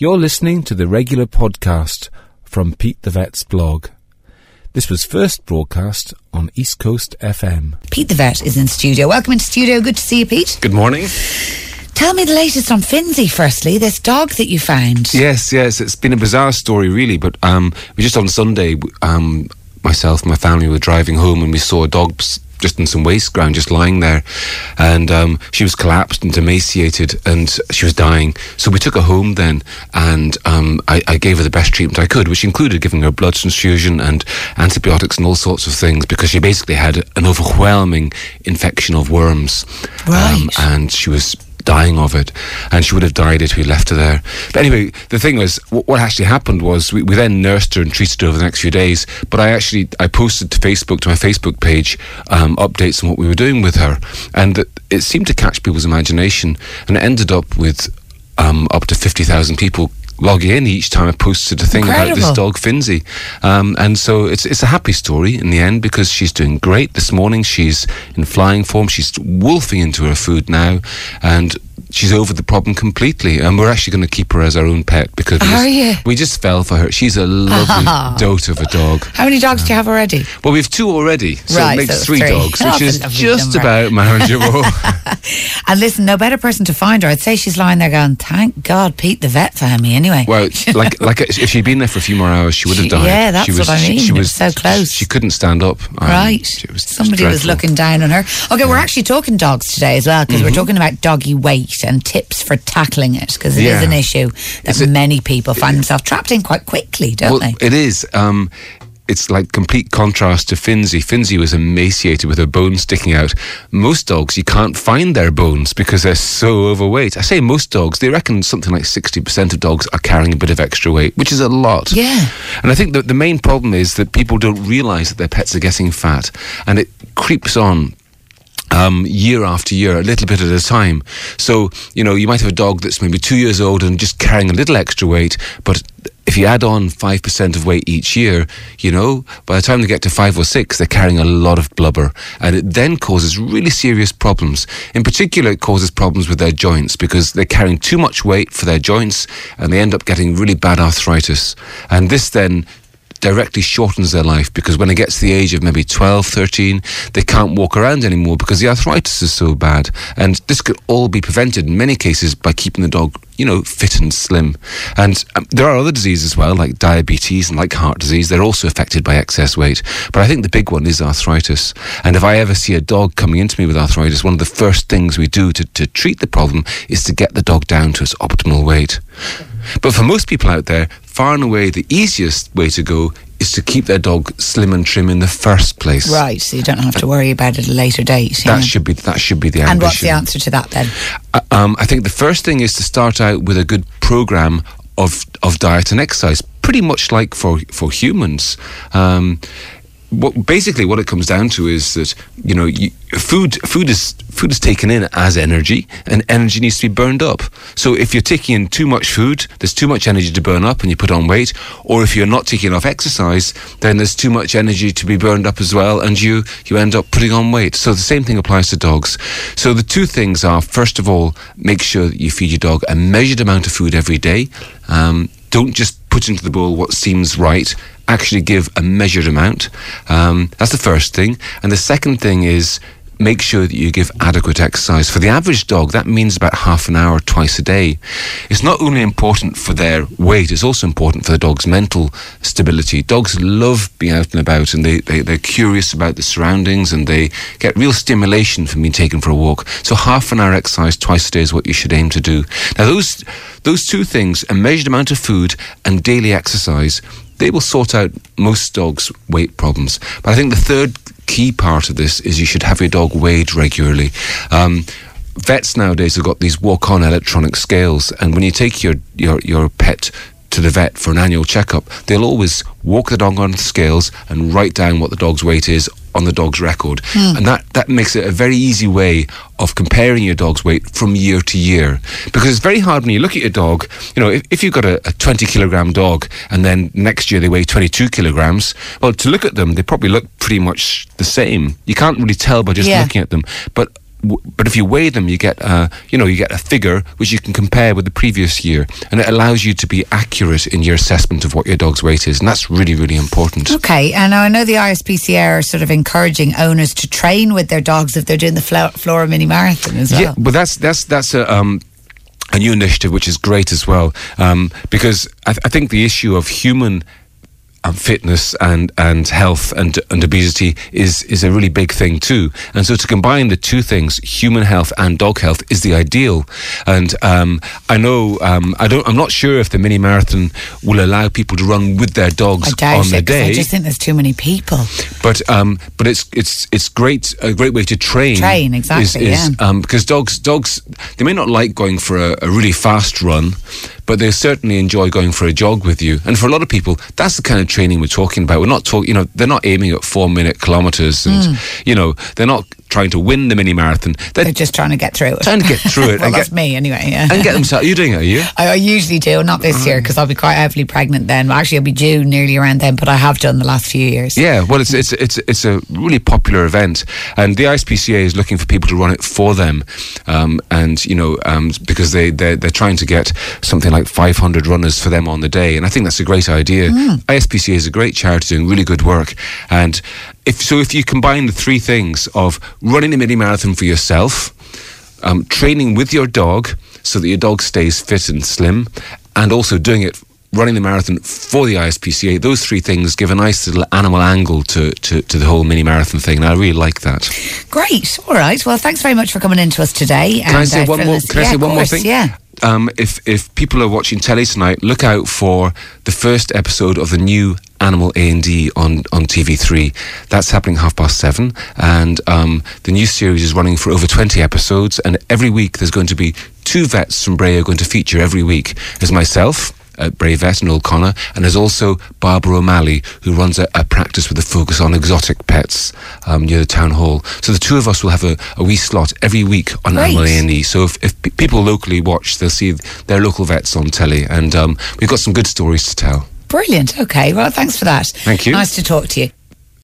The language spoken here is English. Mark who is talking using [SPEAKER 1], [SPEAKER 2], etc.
[SPEAKER 1] You're listening to the regular podcast from Pete the Vet's blog. This was first broadcast on East Coast FM.
[SPEAKER 2] Pete the Vet is in studio. Welcome into studio. Good to see you, Pete.
[SPEAKER 3] Good morning.
[SPEAKER 2] Tell me the latest on Finzi, firstly, this dog that you found.
[SPEAKER 3] Yes, yes, it's been a bizarre story, really. But um, we just on Sunday, um, myself, and my family were driving home, and we saw a dog just in some waste ground, just lying there. And um, she was collapsed and emaciated and she was dying. So we took her home then and um, I, I, gave her the best treatment I could, which included giving her blood transfusion and antibiotics and all sorts of things because she basically had an overwhelming infection of worms.
[SPEAKER 2] Right. Um,
[SPEAKER 3] and she was dying of it, and she would have died if we left her there. But anyway, the thing was, what actually happened was we, we then nursed her and treated her over the next few days. But I actually I posted to Facebook to my Facebook page um, updates on what we were doing with her, and it seemed to catch people's imagination, and it ended up with um, up to fifty thousand people log in each time I posted a thing
[SPEAKER 2] Incredible.
[SPEAKER 3] about this dog Finzi. Um, and so it's it's a happy story in the end because she's doing great. This morning she's in flying form. She's wolfing into her food now, and she's over the problem completely, and we're actually going to keep her as our own pet because just, we just fell for her. She's a lovely dote of a dog.
[SPEAKER 2] How many dogs do you have already?
[SPEAKER 3] Well, we have two already, so
[SPEAKER 2] Right,
[SPEAKER 3] it makes
[SPEAKER 2] so
[SPEAKER 3] three,
[SPEAKER 2] three.
[SPEAKER 3] dogs, which is just
[SPEAKER 2] number.
[SPEAKER 3] about manageable.
[SPEAKER 2] And listen, no better person to find her. I'd say she's lying there going, "Thank God, Pete the vet found me." Anyway,
[SPEAKER 3] well, like like if she'd been there for a few more hours, she would have died.
[SPEAKER 2] yeah, that's
[SPEAKER 3] she was,
[SPEAKER 2] what I mean.
[SPEAKER 3] She,
[SPEAKER 2] It
[SPEAKER 3] was
[SPEAKER 2] was so close.
[SPEAKER 3] She couldn't stand up. Um,
[SPEAKER 2] right?
[SPEAKER 3] was
[SPEAKER 2] Somebody was looking down on her. Okay, we're actually talking dogs today as well because we're talking about doggy weight and tips for tackling it because it is
[SPEAKER 3] Yeah.
[SPEAKER 2] an issue that
[SPEAKER 3] Is it-
[SPEAKER 2] many people find themselves trapped in quite quickly, don't
[SPEAKER 3] Well,
[SPEAKER 2] they?
[SPEAKER 3] it is. Um, it's like complete contrast to Finzi. Finzi was emaciated with her bones sticking out. Most dogs, you can't find their bones because they're so overweight. I say most dogs, they reckon something like 60% of dogs are carrying a bit of extra weight, which is a lot.
[SPEAKER 2] Yeah.
[SPEAKER 3] And I think that the main problem is that people don't realize that their pets are getting fat and it creeps on um, year after year, a little bit at a time. So, you know, you might have a dog that's maybe two years old and just carrying a little extra weight, but if you add on 5% of weight each year, you know, by the time they get to five or six, they're carrying a lot of blubber. And it then causes really serious problems. In particular, it causes problems with their joints because they're carrying too much weight for their joints and they end up getting really bad arthritis. And this then directly shortens their life because when it gets to the age of maybe 12, 13, they can't walk around anymore because the arthritis is so bad. And this could all be prevented in many cases by keeping the dog, you know, fit and slim. And um, there are other diseases as well, like diabetes and like heart disease. They're also affected by excess weight. But I think the big one is arthritis. And if I ever see a dog coming into me with arthritis, one of the first things we do to, to treat the problem is to get the dog down to its optimal weight. But for most people out there, far and away the easiest way to go is to keep their dog slim and trim in the first place.
[SPEAKER 2] Right, so you don't have to worry about it at a later date.
[SPEAKER 3] That should be that should be the ambition.
[SPEAKER 2] and what's the answer to that then?
[SPEAKER 3] Uh, um, I think the first thing is to start out with a good program of of diet and exercise, pretty much like for for humans. Um, what, basically, what it comes down to is that you know you, food food is food is taken in as energy, and energy needs to be burned up. So if you're taking in too much food, there's too much energy to burn up, and you put on weight. Or if you're not taking enough exercise, then there's too much energy to be burned up as well, and you you end up putting on weight. So the same thing applies to dogs. So the two things are: first of all, make sure that you feed your dog a measured amount of food every day. Um, don't just put into the bowl what seems right. Actually, give a measured amount. Um, that's the first thing. And the second thing is make sure that you give adequate exercise. For the average dog, that means about half an hour twice a day. It's not only important for their weight, it's also important for the dog's mental stability. Dogs love being out and about and they, they, they're curious about the surroundings and they get real stimulation from being taken for a walk. So half an hour exercise twice a day is what you should aim to do. Now those those two things, a measured amount of food and daily exercise, they will sort out most dogs' weight problems. But I think the third key part of this is you should have your dog weighed regularly. Um, vets nowadays have got these walk-on electronic scales, and when you take your your, your pet to the vet for an annual checkup, they'll always walk the dog on the scales and write down what the dog's weight is on the dog's record. Hmm. And that, that makes it a very easy way of comparing your dog's weight from year to year. Because it's very hard when you look at your dog, you know, if, if you've got a, a 20 kilogram dog and then next year they weigh 22 kilograms, well, to look at them, they probably look pretty much the same. You can't really tell by just
[SPEAKER 2] Yeah.
[SPEAKER 3] looking at them. But but if you weigh them, you get uh, you know you get a figure which you can compare with the previous year, and it allows you to be accurate in your assessment of what your dog's weight is, and that's really really important.
[SPEAKER 2] Okay, and I know the ISPCA are sort of encouraging owners to train with their dogs if they're doing the Flo- Flora Mini Marathon as well.
[SPEAKER 3] Yeah, but that's that's that's a um, a new initiative which is great as well um, because I, th- I think the issue of human um, fitness and and health and and obesity is is a really big thing too. And so to combine the two things, human health and dog health, is the ideal. And um, I know um, I don't. I'm not sure if the mini marathon will allow people to run with their dogs on the
[SPEAKER 2] it,
[SPEAKER 3] day.
[SPEAKER 2] I just think there's too many people.
[SPEAKER 3] but um, but it's it's it's great a great way to train.
[SPEAKER 2] Train, exactly,
[SPEAKER 3] Is, is,
[SPEAKER 2] yeah.
[SPEAKER 3] um, because dogs dogs they may not like going for a, a really fast run, but they certainly enjoy going for a jog with you. And for a lot of people, that's the kind of training we're talking about. We're not talking, you know, they're not aiming at four minute kilometers, and
[SPEAKER 2] Hmm.
[SPEAKER 3] you know, they're not trying to win the mini marathon. They're,
[SPEAKER 2] They're just trying to get through it.
[SPEAKER 3] trying to get through it
[SPEAKER 2] well,
[SPEAKER 3] and
[SPEAKER 2] that's
[SPEAKER 3] get
[SPEAKER 2] me anyway. Yeah.
[SPEAKER 3] and get themselves. You're you doing it, are you?
[SPEAKER 2] I, I usually do, not this year because I'll be quite heavily pregnant then. Actually, I'll be due nearly around then, but I have done the last few years.
[SPEAKER 3] Yeah, well, it's it's it's it's a really popular event, and the ISPCA is looking for people to run it for them, um, and you know, um, because they they're, they're trying to get something like 500 runners for them on the day, and I think that's a great idea. ISPCA is a great charity doing really good work, and if so, if you combine the three things of running a mini marathon for yourself, um, training with your dog so that your dog stays fit and slim, and also doing it running the marathon for the ISPCA. Those three things give a nice little animal angle to, to, to the whole mini marathon thing, and I really like that.
[SPEAKER 2] Great. All right. Well, thanks very much for coming in to us today.
[SPEAKER 3] Can I say one more? Can I say one more thing?
[SPEAKER 2] Yeah.
[SPEAKER 3] Um, if if people are watching telly tonight, look out for the first episode of the new Animal A and D on on TV3. That's happening half past seven, and um, the new series is running for over twenty episodes. And every week there's going to be two vets from Bray are going to feature every week. There's myself. At Bray Vet and Old Connor, and there's also Barbara O'Malley, who runs a, a practice with a focus on exotic pets um, near the town hall. So the two of us will have a, a wee slot every week on
[SPEAKER 2] Great.
[SPEAKER 3] Animal A and E. So if, if p- people locally watch, they'll see their local vets on telly, and um, we've got some good stories to tell.
[SPEAKER 2] Brilliant. Okay. Well, thanks for that.
[SPEAKER 3] Thank you.
[SPEAKER 2] Nice to talk to you.